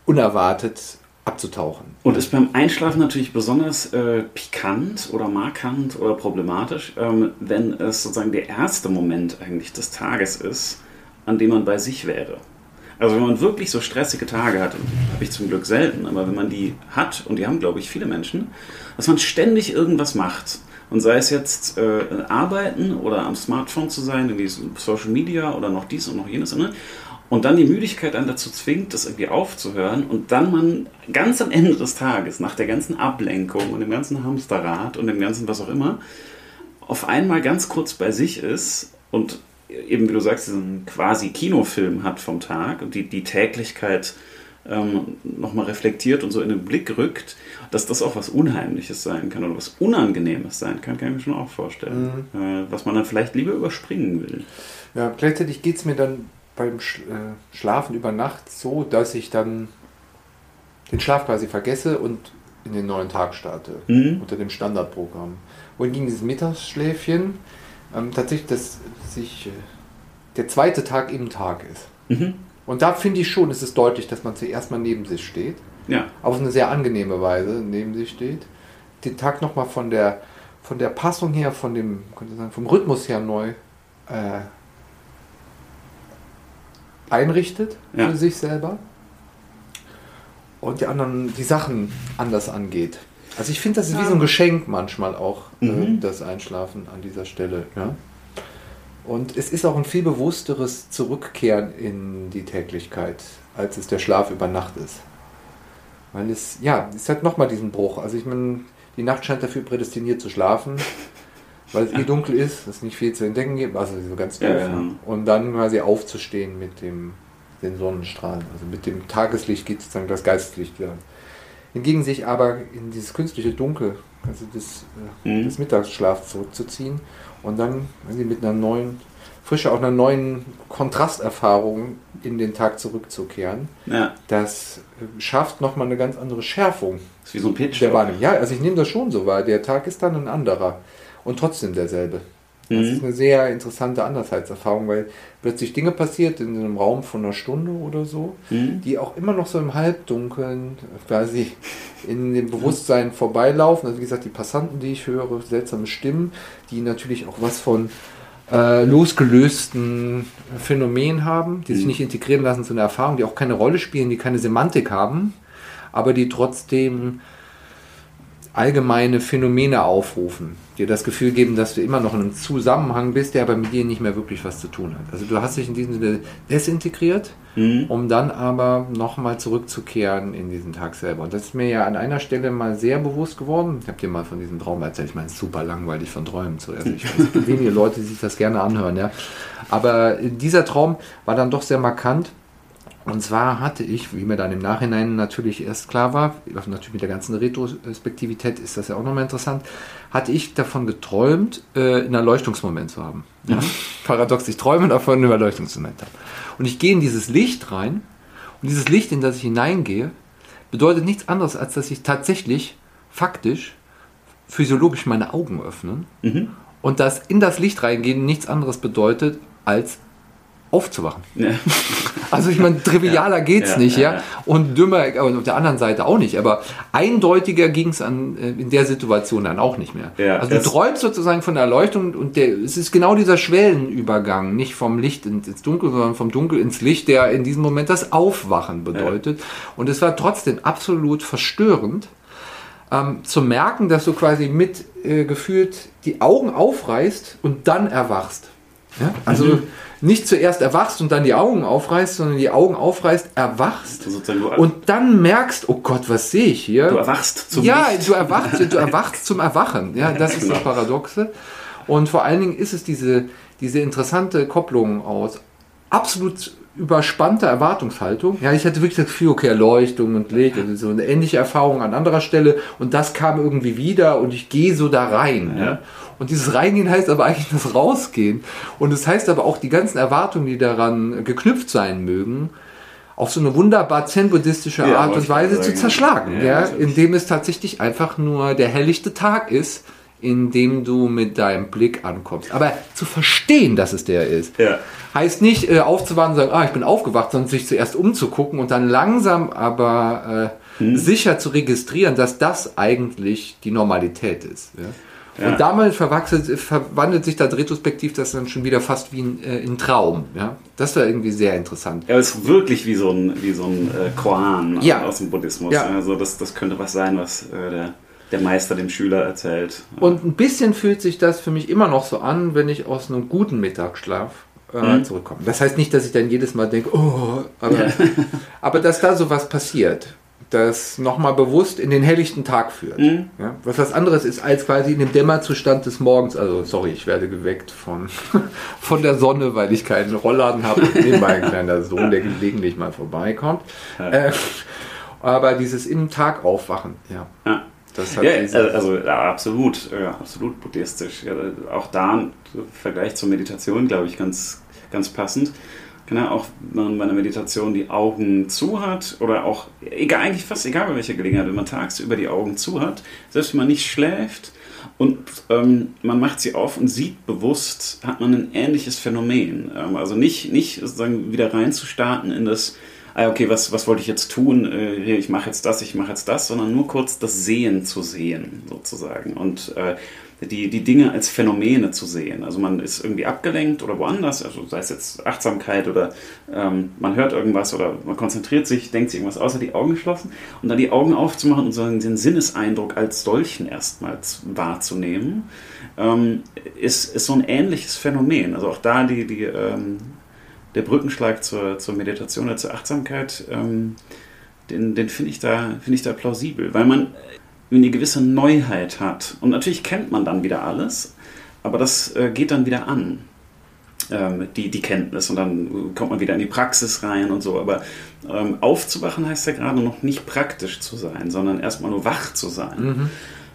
unerwartet abzutauchen. Und ist beim Einschlafen natürlich besonders äh, pikant oder markant oder problematisch, ähm, wenn es sozusagen der erste Moment eigentlich des Tages ist, an dem man bei sich wäre. Also wenn man wirklich so stressige Tage hat, habe ich zum Glück selten, aber wenn man die hat, und die haben, glaube ich, viele Menschen, dass man ständig irgendwas macht. Und sei es jetzt äh, arbeiten oder am Smartphone zu sein, irgendwie Social Media oder noch dies und noch jenes. Ne? Und dann die Müdigkeit dann dazu zwingt, das irgendwie aufzuhören und dann man ganz am Ende des Tages, nach der ganzen Ablenkung und dem ganzen Hamsterrad und dem ganzen was auch immer, auf einmal ganz kurz bei sich ist und eben, wie du sagst, diesen quasi Kinofilm hat vom Tag und die, die Täglichkeit ähm, nochmal reflektiert und so in den Blick rückt, dass das auch was Unheimliches sein kann oder was Unangenehmes sein kann, kann ich mir schon auch vorstellen. Mhm. Äh, was man dann vielleicht lieber überspringen will. Ja, gleichzeitig geht es mir dann beim äh, Schlafen über Nacht so, dass ich dann den Schlaf quasi vergesse und in den neuen Tag starte, mhm. unter dem Standardprogramm. Und gegen dieses Mittagsschläfchen ähm, tatsächlich, dass sich äh, der zweite Tag im Tag ist. Mhm. Und da finde ich schon, ist es deutlich, dass man zuerst mal neben sich steht. Ja. Auf eine sehr angenehme Weise neben sich steht. Den Tag nochmal von der, von der Passung her, von dem, könnte sagen, vom Rhythmus her neu äh, einrichtet ja. für sich selber und die anderen die Sachen anders angeht. Also ich finde, das ist wie so ein Geschenk manchmal auch, mhm. äh, das Einschlafen an dieser Stelle. Ja? Und es ist auch ein viel bewussteres Zurückkehren in die Täglichkeit, als es der Schlaf über Nacht ist. Weil es, ja, es hat nochmal diesen Bruch. Also ich meine, die Nacht scheint dafür prädestiniert zu schlafen, weil es eh dunkel ist, es nicht viel zu entdecken gibt, also so ganz doof. Ja, ja. Und dann quasi aufzustehen mit dem den Sonnenstrahlen. Also mit dem Tageslicht geht sozusagen das Geistlicht wieder. Hingegen sich aber in dieses künstliche Dunkel, also des, äh, mhm. des Mittagsschlafs zurückzuziehen und dann irgendwie mit einer neuen Frische, auch einer neuen Kontrasterfahrung in den Tag zurückzukehren. Ja. Das äh, schafft nochmal eine ganz andere Schärfung. Das ist wie so ein Pitch. Der Wahrnehmung. Ja, also ich nehme das schon so wahr. Der Tag ist dann ein anderer und trotzdem derselbe. Das mhm. ist eine sehr interessante Andersheitserfahrung, weil plötzlich Dinge passiert in einem Raum von einer Stunde oder so, mhm. die auch immer noch so im Halbdunkeln quasi in dem Bewusstsein vorbeilaufen. Also wie gesagt, die Passanten, die ich höre, seltsame Stimmen, die natürlich auch was von äh, losgelösten Phänomenen haben, die mhm. sich nicht integrieren lassen zu einer Erfahrung, die auch keine Rolle spielen, die keine Semantik haben, aber die trotzdem allgemeine Phänomene aufrufen, dir das Gefühl geben, dass du immer noch in einem Zusammenhang bist, der aber mit dir nicht mehr wirklich was zu tun hat. Also du hast dich in diesem Sinne desintegriert, mhm. um dann aber nochmal zurückzukehren in diesen Tag selber. Und das ist mir ja an einer Stelle mal sehr bewusst geworden. Ich habe dir mal von diesem Traum erzählt. Ich meine, es ist super langweilig von Träumen zuerst. Ich weiß, wenige Leute, die sich das gerne anhören. Ja. Aber dieser Traum war dann doch sehr markant und zwar hatte ich, wie mir dann im Nachhinein natürlich erst klar war, natürlich mit der ganzen Retrospektivität ist das ja auch nochmal interessant, hatte ich davon geträumt, äh, einen Erleuchtungsmoment zu haben. Ja? Mhm. Paradox, ich träume davon, einen Erleuchtungsmoment haben. Und ich gehe in dieses Licht rein und dieses Licht, in das ich hineingehe, bedeutet nichts anderes, als dass ich tatsächlich faktisch physiologisch meine Augen öffnen mhm. und dass in das Licht reingehen nichts anderes bedeutet, als aufzuwachen. Ja. Also ich meine, trivialer ja, es ja, nicht, ja, Und dümmer, aber auf der anderen Seite auch nicht. Aber eindeutiger ging es äh, in der Situation dann auch nicht mehr. also du träumst sozusagen von der Erleuchtung und der, es ist genau dieser Schwellenübergang, nicht vom Licht ins Dunkel, sondern vom Dunkel ins Licht, der in diesem Moment das Aufwachen bedeutet. Und es war trotzdem absolut verstörend, ähm, zu merken, dass du quasi mit äh, gefühlt die Augen aufreißt und dann erwachst. Ja? Also mhm nicht zuerst erwachst und dann die Augen aufreißt, sondern die Augen aufreißt, erwachst und dann merkst, oh Gott, was sehe ich hier? Du erwachst zum Ja, Licht. du erwachst, du erwachst zum Erwachen. Ja, das ist genau. das Paradoxe. Und vor allen Dingen ist es diese, diese interessante Kopplung aus absolut überspannter Erwartungshaltung. Ja, ich hatte wirklich das Gefühl, okay, Erleuchtung und Licht und so eine ähnliche Erfahrung an anderer Stelle und das kam irgendwie wieder und ich gehe so da rein. Ja. ja. Und dieses Reingehen heißt aber eigentlich das Rausgehen. Und es das heißt aber auch die ganzen Erwartungen, die daran geknüpft sein mögen, auf so eine wunderbar zen-buddhistische ja, Art und Weise zu zerschlagen. Ja, ja, indem es tatsächlich einfach nur der helllichte Tag ist, in dem du mit deinem Blick ankommst. Aber zu verstehen, dass es der ist, ja. heißt nicht äh, aufzuwarten und sagen, ah, ich bin aufgewacht, sondern sich zuerst umzugucken und dann langsam aber äh, hm. sicher zu registrieren, dass das eigentlich die Normalität ist. Ja? Und damit verwandelt sich das retrospektiv das dann schon wieder fast wie ein, äh, ein Traum. Ja? Das war irgendwie sehr interessant. Ja, es ist wirklich wie so ein, wie so ein äh, Koan ja. aus dem Buddhismus. Ja. Also das, das könnte was sein, was äh, der, der Meister dem Schüler erzählt. Und ein bisschen fühlt sich das für mich immer noch so an, wenn ich aus einem guten Mittagsschlaf äh, mhm. zurückkomme. Das heißt nicht, dass ich dann jedes Mal denke, oh, aber, aber dass da so was passiert das nochmal bewusst in den helllichten Tag führt. Mhm. Ja, was was anderes ist als quasi in dem Dämmerzustand des Morgens. Also, sorry, ich werde geweckt von, von der Sonne, weil ich keinen Rollladen habe. Nebenbei ein kleiner Sohn, der gelegentlich mal vorbeikommt. Ja. Äh, aber dieses im Tag aufwachen, ja. ja. Das hat ja, also ja, absolut, ja, absolut buddhistisch. Auch da im Vergleich zur Meditation, glaube ich, ganz, ganz passend. Genau, auch wenn man bei einer Meditation die Augen zu hat oder auch, egal, eigentlich fast egal bei welcher Gelegenheit, wenn man tagsüber die Augen zu hat, selbst wenn man nicht schläft und ähm, man macht sie auf und sieht bewusst, hat man ein ähnliches Phänomen. Ähm, also nicht, nicht sozusagen wieder reinzustarten in das, ah, okay, was, was wollte ich jetzt tun? Äh, ich mache jetzt das, ich mache jetzt das, sondern nur kurz das Sehen zu sehen, sozusagen. Und äh, die, die Dinge als Phänomene zu sehen. Also man ist irgendwie abgelenkt oder woanders, also sei es jetzt Achtsamkeit oder ähm, man hört irgendwas oder man konzentriert sich, denkt sich irgendwas außer die Augen geschlossen und dann die Augen aufzumachen und so den Sinneseindruck als solchen erstmals wahrzunehmen, ähm, ist, ist so ein ähnliches Phänomen. Also auch da die, die, ähm, der Brückenschlag zur, zur Meditation oder zur Achtsamkeit, ähm, den, den finde ich, find ich da plausibel, weil man eine gewisse Neuheit hat. Und natürlich kennt man dann wieder alles, aber das äh, geht dann wieder an, ähm, die, die Kenntnis. Und dann kommt man wieder in die Praxis rein und so. Aber ähm, aufzuwachen heißt ja gerade noch nicht praktisch zu sein, sondern erstmal nur wach zu sein. Mhm.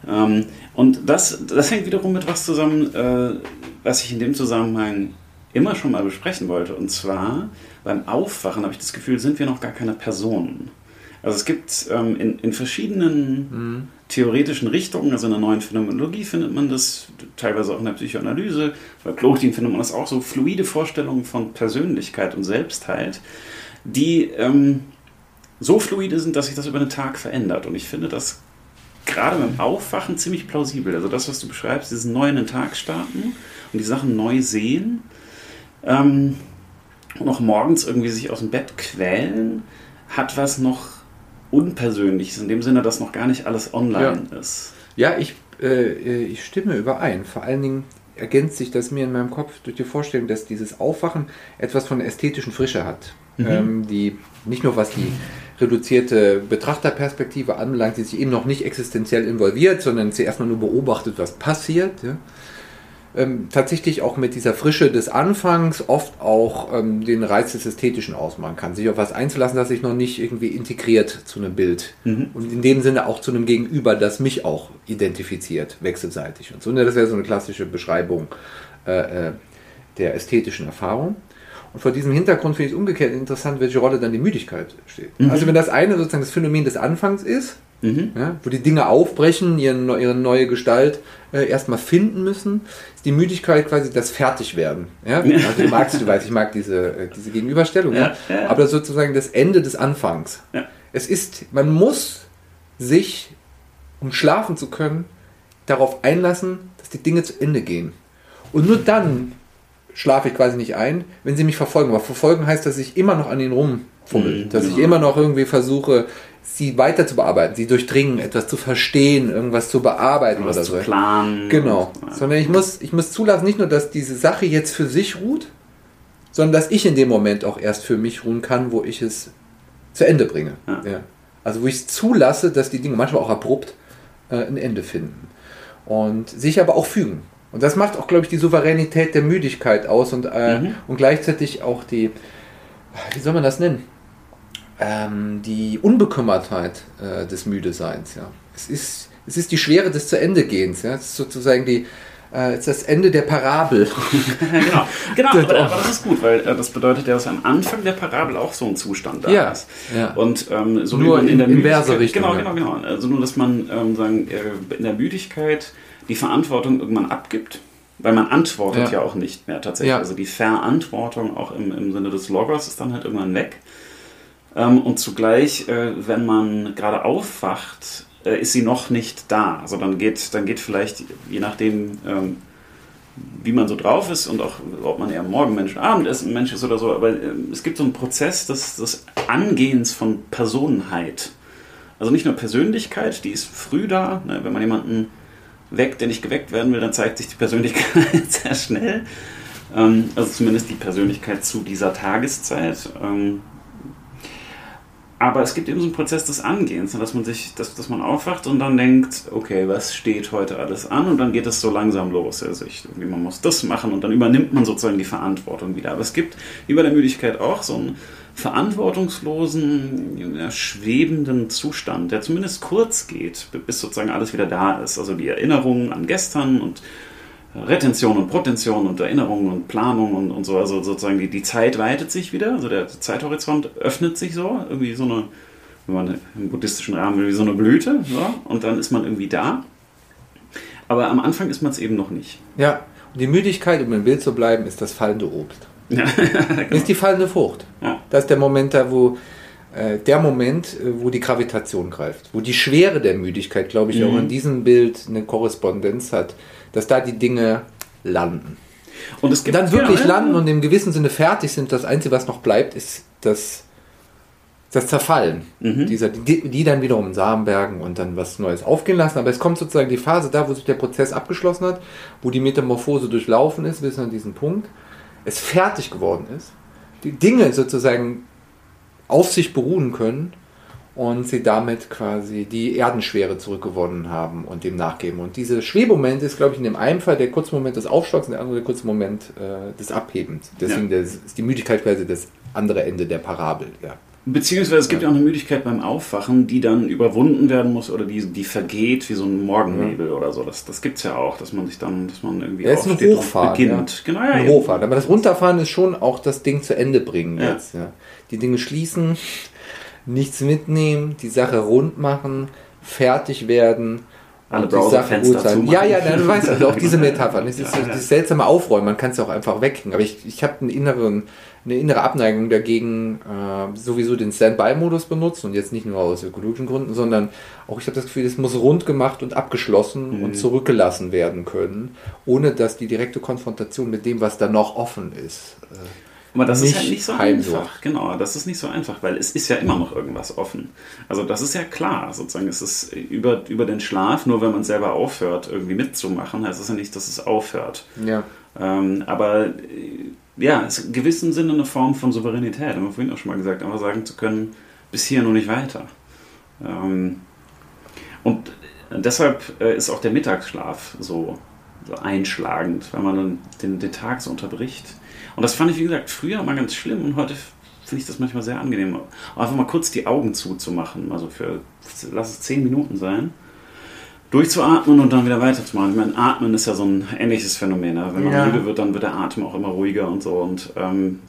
Ähm, und das, das hängt wiederum mit was zusammen, äh, was ich in dem Zusammenhang immer schon mal besprechen wollte. Und zwar beim Aufwachen habe ich das Gefühl, sind wir noch gar keine Personen. Also es gibt ähm, in, in verschiedenen mhm. theoretischen Richtungen, also in der neuen Phänomenologie findet man das, teilweise auch in der Psychoanalyse, bei Plotin findet man das auch so, fluide Vorstellungen von Persönlichkeit und Selbstheit, die ähm, so fluide sind, dass sich das über den Tag verändert. Und ich finde das gerade beim Aufwachen ziemlich plausibel. Also das, was du beschreibst, diesen neu in den Tag starten und die Sachen neu sehen ähm, und auch morgens irgendwie sich aus dem Bett quälen, hat was noch Unpersönliches, in dem Sinne, dass noch gar nicht alles online ja. ist. Ja, ich, äh, ich stimme überein. Vor allen Dingen ergänzt sich das mir in meinem Kopf durch die Vorstellung, dass dieses Aufwachen etwas von ästhetischen Frische hat. Mhm. Ähm, die nicht nur was die reduzierte Betrachterperspektive anbelangt, die sich eben noch nicht existenziell involviert, sondern sie erstmal nur beobachtet, was passiert. Ja? Ähm, tatsächlich auch mit dieser Frische des Anfangs oft auch ähm, den Reiz des Ästhetischen ausmachen kann. Sich auf was einzulassen, das sich noch nicht irgendwie integriert zu einem Bild. Mhm. Und in dem Sinne auch zu einem Gegenüber, das mich auch identifiziert, wechselseitig. Und so, ne, das wäre so eine klassische Beschreibung äh, äh, der ästhetischen Erfahrung. Und vor diesem Hintergrund finde ich es umgekehrt interessant, welche Rolle dann die Müdigkeit steht. Mhm. Also wenn das eine sozusagen das Phänomen des Anfangs ist, mhm. ja, wo die Dinge aufbrechen, ihre, ihre neue Gestalt äh, erstmal finden müssen, ist die Müdigkeit quasi das Fertigwerden. Ja? Also du magst, du weißt, ich mag diese, äh, diese Gegenüberstellung, ja, ja. aber sozusagen das Ende des Anfangs. Es ist, man muss sich, um schlafen zu können, darauf einlassen, dass die Dinge zu Ende gehen. Und nur dann schlafe ich quasi nicht ein, wenn sie mich verfolgen. Aber verfolgen heißt, dass ich immer noch an ihnen rumfummel, mhm, dass ich immer noch irgendwie versuche, sie weiter zu bearbeiten, sie durchdringen, etwas zu verstehen, irgendwas zu bearbeiten Was oder zu so. planen. Genau. Sondern ich muss, ich muss zulassen, nicht nur, dass diese Sache jetzt für sich ruht, sondern dass ich in dem Moment auch erst für mich ruhen kann, wo ich es zu Ende bringe. Ja. ja. Also wo ich es zulasse, dass die Dinge manchmal auch abrupt äh, ein Ende finden. Und sich aber auch fügen. Und das macht auch, glaube ich, die Souveränität der Müdigkeit aus und, äh, mhm. und gleichzeitig auch die, wie soll man das nennen? Ähm, die Unbekümmertheit äh, des Müdeseins. Ja. Es, ist, es ist die Schwere des zu Ende gehens. Ja. Es ist sozusagen die, äh, ist das Ende der Parabel. genau, genau aber, aber, das ist gut, weil äh, das bedeutet ja, dass am Anfang der Parabel auch so ein Zustand da ja, ist. Ja. Und ähm, so nur in, in der inverse Richtung. Genau, genau, genau. Also nur, dass man ähm, sagen, äh, in der Müdigkeit die Verantwortung irgendwann abgibt. Weil man antwortet ja, ja auch nicht mehr tatsächlich. Also die Verantwortung auch im, im Sinne des Logos ist dann halt irgendwann weg. Ähm, und zugleich, äh, wenn man gerade aufwacht, äh, ist sie noch nicht da. Also dann geht, dann geht vielleicht, je nachdem, ähm, wie man so drauf ist und auch, ob man eher Morgenmensch, Abendessenmensch ist oder so, aber äh, es gibt so einen Prozess des, des Angehens von Personenheit. Also nicht nur Persönlichkeit, die ist früh da. Ne? Wenn man jemanden weckt, der nicht geweckt werden will, dann zeigt sich die Persönlichkeit sehr schnell. Ähm, also zumindest die Persönlichkeit zu dieser Tageszeit. Ähm, aber es gibt eben so einen Prozess des Angehens, ne, dass man sich, dass, dass man aufwacht und dann denkt, okay, was steht heute alles an? Und dann geht es so langsam los. Also ich, man muss das machen und dann übernimmt man sozusagen die Verantwortung wieder. Aber es gibt wie bei der Müdigkeit auch so einen verantwortungslosen, schwebenden Zustand, der zumindest kurz geht, bis sozusagen alles wieder da ist. Also die Erinnerungen an gestern und Retention und Protention und Erinnerung und Planung und, und so. Also sozusagen die, die Zeit weitet sich wieder, also der Zeithorizont öffnet sich so, irgendwie so eine, wenn man im buddhistischen Rahmen will, wie so eine Blüte, so, und dann ist man irgendwie da. Aber am Anfang ist man es eben noch nicht. Ja, und die Müdigkeit, um im Bild zu bleiben, ist das fallende Obst. Ja, genau. Ist die fallende Frucht. Ja. Das ist der Moment da, wo äh, der Moment, äh, wo die Gravitation greift, wo die Schwere der Müdigkeit, glaube ich, Mhm. auch in diesem Bild eine Korrespondenz hat, dass da die Dinge landen. Und es gibt dann wirklich ja, landen und im gewissen Sinne fertig sind. Das Einzige, was noch bleibt, ist das, das Zerfallen. Mhm. Dieser, die, die dann wiederum Samen bergen und dann was Neues aufgehen lassen. Aber es kommt sozusagen die Phase da, wo sich der Prozess abgeschlossen hat, wo die Metamorphose durchlaufen ist, bis an diesen Punkt, es fertig geworden ist, die Dinge sozusagen auf sich beruhen können und sie damit quasi die Erdenschwere zurückgewonnen haben und dem nachgeben. Und diese Schwebemoment ist, glaube ich, in dem einen Fall der kurze Moment des Aufschlags und der andere der kurze Moment äh, des Abhebens. Deswegen Ja. das, ist die Müdigkeit quasi das andere Ende der Parabel. Ja. Beziehungsweise es gibt ja auch eine Müdigkeit beim Aufwachen, die dann überwunden werden muss oder die, die vergeht wie so ein Morgennebel oder so. Das, das gibt es ja auch, dass man sich dann, dass man irgendwie Ja, ist ein Hochfahren. beginnt. Ja. Genau, ja, ein ja. Hochfahren. Aber das Runterfahren ist schon auch das Ding zu Ende bringen Ja. jetzt. Ja. Die Dinge schließen, nichts mitnehmen, die Sache rund machen, fertig werden. Alle und die Sache gut sein. Ja, ja, nein, du weißt also auch diese Metapher. Das ist Ja, ja. dieses seltsame Aufräumen, man kann es ja auch einfach weghängen. Aber ich, ich habe einen inneren, eine innere Abneigung dagegen, äh, sowieso den Standby-Modus benutzen und jetzt nicht nur aus ökologischen Gründen, sondern auch ich habe das Gefühl, es muss rund gemacht und abgeschlossen Mhm. und zurückgelassen werden können, ohne dass die direkte Konfrontation mit dem, was da noch offen ist. Äh, Aber das ist nicht halt nicht so heimsucht. einfach. Genau, das ist nicht so einfach, weil es ist ja immer noch irgendwas offen. Also das ist ja klar, sozusagen. Es ist über, über den Schlaf, nur wenn man selber aufhört, irgendwie mitzumachen, heißt es ja nicht, dass es aufhört. ja. Ähm, aber äh, ja, es ist in gewissem Sinne eine Form von Souveränität, haben wir vorhin auch schon mal gesagt, einfach sagen zu können, bis hier und nicht weiter. Ähm, und deshalb äh, ist auch der Mittagsschlaf so, so einschlagend, weil man dann den, den Tag so unterbricht. Und das fand ich, wie gesagt, früher mal ganz schlimm und heute finde ich das manchmal sehr angenehm. Einfach mal kurz die Augen zuzumachen, also für, lass es zehn Minuten sein durchzuatmen und dann wieder weiterzumachen. Ich meine, Atmen ist ja so ein ähnliches Phänomen. Ne? Wenn man Ja. müde wird, dann wird der Atem auch immer ruhiger und so und ähm,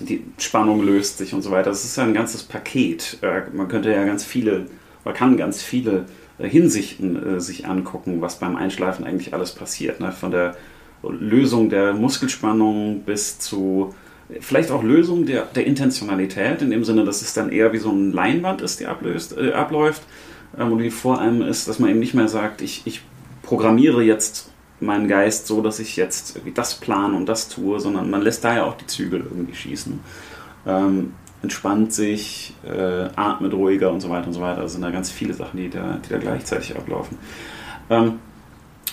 die Spannung löst sich und so weiter. Das ist ja ein ganzes Paket. Äh, man könnte ja ganz viele, man kann ganz viele Hinsichten äh, sich angucken, was beim Einschlafen eigentlich alles passiert. Ne? Von der Lösung der Muskelspannung bis zu vielleicht auch Lösung der, der Intentionalität, in dem Sinne, dass es dann eher wie so eine Leinwand ist, die ablöst, äh, abläuft ähm, und die vor einem ist, dass man eben nicht mehr sagt, ich, ich programmiere jetzt meinen Geist so, dass ich jetzt irgendwie das plane und das tue, sondern man lässt da ja auch die Zügel irgendwie schießen. Ähm, entspannt sich, äh, atmet ruhiger und so weiter und so weiter. Das sind da ganz viele Sachen, die da, die da gleichzeitig ablaufen. Ähm,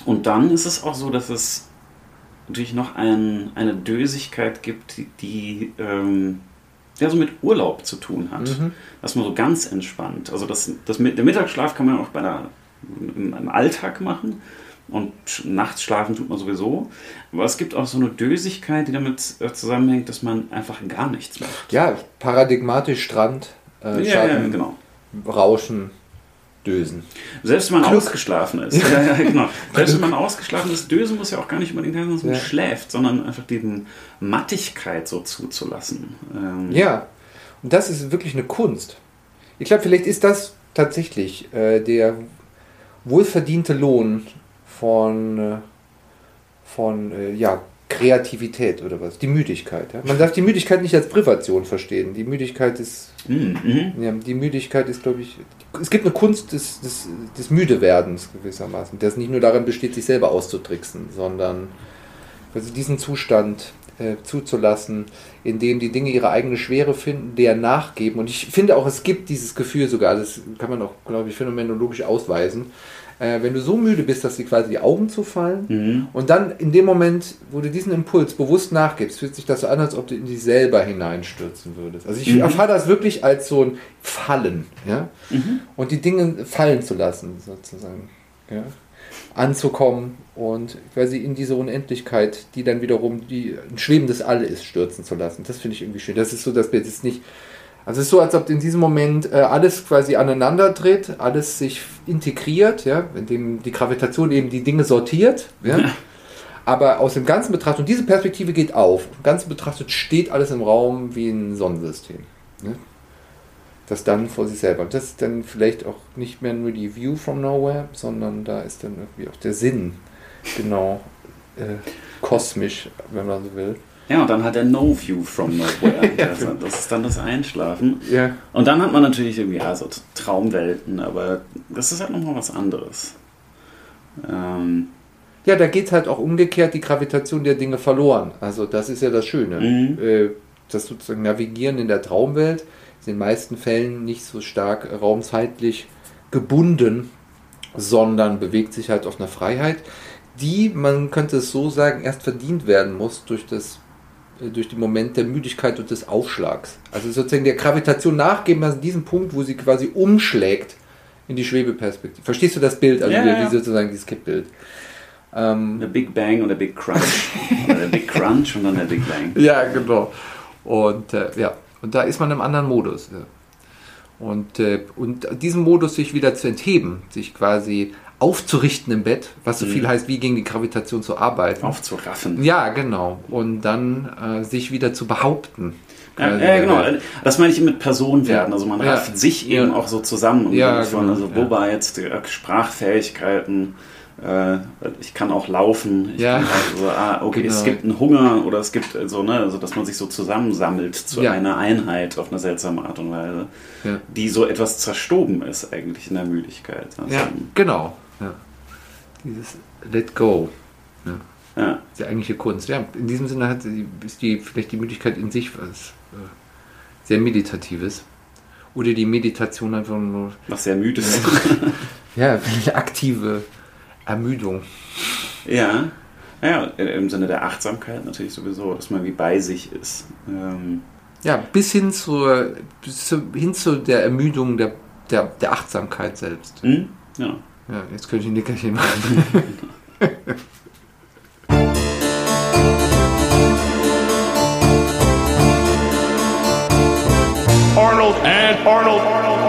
und dann ist es auch so, dass es natürlich noch ein, eine Dösigkeit gibt, die, die ähm, ja, so mit Urlaub zu tun hat. Mhm. Dass man so ganz entspannt. Also das, das, der Mittagsschlaf kann man auch bei der, im, im Alltag machen. Und nachts schlafen tut man sowieso. Aber es gibt auch so eine Dösigkeit, die damit äh, zusammenhängt, dass man einfach gar nichts macht. ja, paradigmatisch Strand, äh, ja, Schatten, ja, genau. Rauschen, Dösen. Selbst wenn man Glück. ausgeschlafen ist. ja, ja, genau. Selbst wenn man ausgeschlafen ist, Dösen muss ja auch gar nicht unbedingt heißen, dass man Ja. schläft, sondern einfach diesen Mattigkeit so zuzulassen. Ähm, Ja, und das ist wirklich eine Kunst. Ich glaube, vielleicht ist das tatsächlich äh, der wohlverdiente Lohn von, äh, von äh, ja, Kreativität oder was. Die Müdigkeit. Ja? Man darf die Müdigkeit nicht als Privation verstehen. Die Müdigkeit ist, Mhm, mhm. ja, die Müdigkeit ist, glaube ich, es gibt eine Kunst des, des, des Müdewerdens gewissermaßen, das nicht nur darin besteht, sich selber auszutricksen, sondern also diesen Zustand äh, zuzulassen, in dem die Dinge ihre eigene Schwere finden, der nachgeben. Und ich finde auch, es gibt dieses Gefühl sogar, das kann man auch, glaube ich, phänomenologisch ausweisen, äh, wenn du so müde bist, dass dir quasi die Augen zufallen Mhm. und dann in dem Moment, wo du diesen Impuls bewusst nachgibst, fühlt sich das so an, als ob du in dich selber hineinstürzen würdest. Also ich Mhm. erfahre das wirklich als so ein Fallen, ja, Mhm. und die Dinge fallen zu lassen, sozusagen, ja, anzukommen und quasi in diese Unendlichkeit, die dann wiederum die ein schwebendes All ist, stürzen zu lassen. Das finde ich irgendwie schön. Das ist so, dass wir jetzt nicht also es ist so, als ob in diesem Moment äh, alles quasi aneinander tritt, alles sich integriert, ja, indem die Gravitation eben die Dinge sortiert, ja. Aber aus dem Ganzen betrachtet, und diese Perspektive geht auf, im Ganzen betrachtet steht alles im Raum wie ein Sonnensystem. Ne? Das dann vor sich selber. Das ist dann vielleicht auch nicht mehr nur die View from Nowhere, sondern da ist dann irgendwie auch der Sinn genau äh, kosmisch, wenn man so will. Ja, und dann hat er No View from Nowhere. Also, das ist dann das Einschlafen. Ja. Und dann hat man natürlich irgendwie ja, so Traumwelten, aber das ist halt nochmal was anderes. Ähm, Ja, da geht halt auch umgekehrt die Gravitation der Dinge verloren. Also das ist ja das Schöne. Mhm. Äh, Das sozusagen Navigieren in der Traumwelt ist in den meisten Fällen nicht so stark raumzeitlich gebunden, sondern bewegt sich halt auf einer Freiheit, die, man könnte es so sagen, erst verdient werden muss durch das durch den Moment der Müdigkeit und des Aufschlags. Also sozusagen der Gravitation nachgeben an diesem Punkt, wo sie quasi umschlägt in die Schwebeperspektive. Verstehst du das Bild? Also Ja, die, ja. die sozusagen dieses Kippbild. Ähm, der Big Bang und der Big Crunch. Oder der Big Crunch und dann der Big Bang. Ja, genau. Und äh, ja, und da ist man im anderen Modus. Ja. Und, äh, und diesem Modus sich wieder zu entheben, sich quasi aufzurichten im Bett, was so Mhm. viel heißt, wie gegen die Gravitation zu arbeiten. Aufzuraffen. Ja, genau. Und dann äh, sich wieder zu behaupten. Ja, Quasi ja, genau. Das meine ich mit Person werden. Ja. Also man Ja. rafft sich eben Ja. auch so zusammen. Und Ja, von, genau. also Ja. wobei jetzt die Sprachfähigkeiten, äh, ich kann auch laufen. Ich Ja. kann so, ah, okay, es Genau. gibt einen Hunger oder es gibt äh, so, ne, also dass man sich so zusammensammelt zu Ja. einer Einheit auf eine seltsame Art und Weise, Ja. die so etwas zerstoben ist eigentlich in der Müdigkeit. Also, Ja, genau. Ja. Dieses Let Go. Ja. ja. ist die eigentliche Kunst. Ja, in diesem Sinne hat ist die vielleicht die Möglichkeit in sich was äh, sehr Meditatives. Oder die Meditation einfach nur Was sehr müde ist. ja, aktive Ermüdung. ja. Ja, im Sinne der Achtsamkeit natürlich sowieso, dass man wie bei sich ist. Ähm, Ja, bis hin zur, bis hin zu der Ermüdung der, der, der Achtsamkeit selbst. hm? Ja. Ja, jetzt könnte ich ein Nickerchen machen. Arnold and Arnold. Arnold.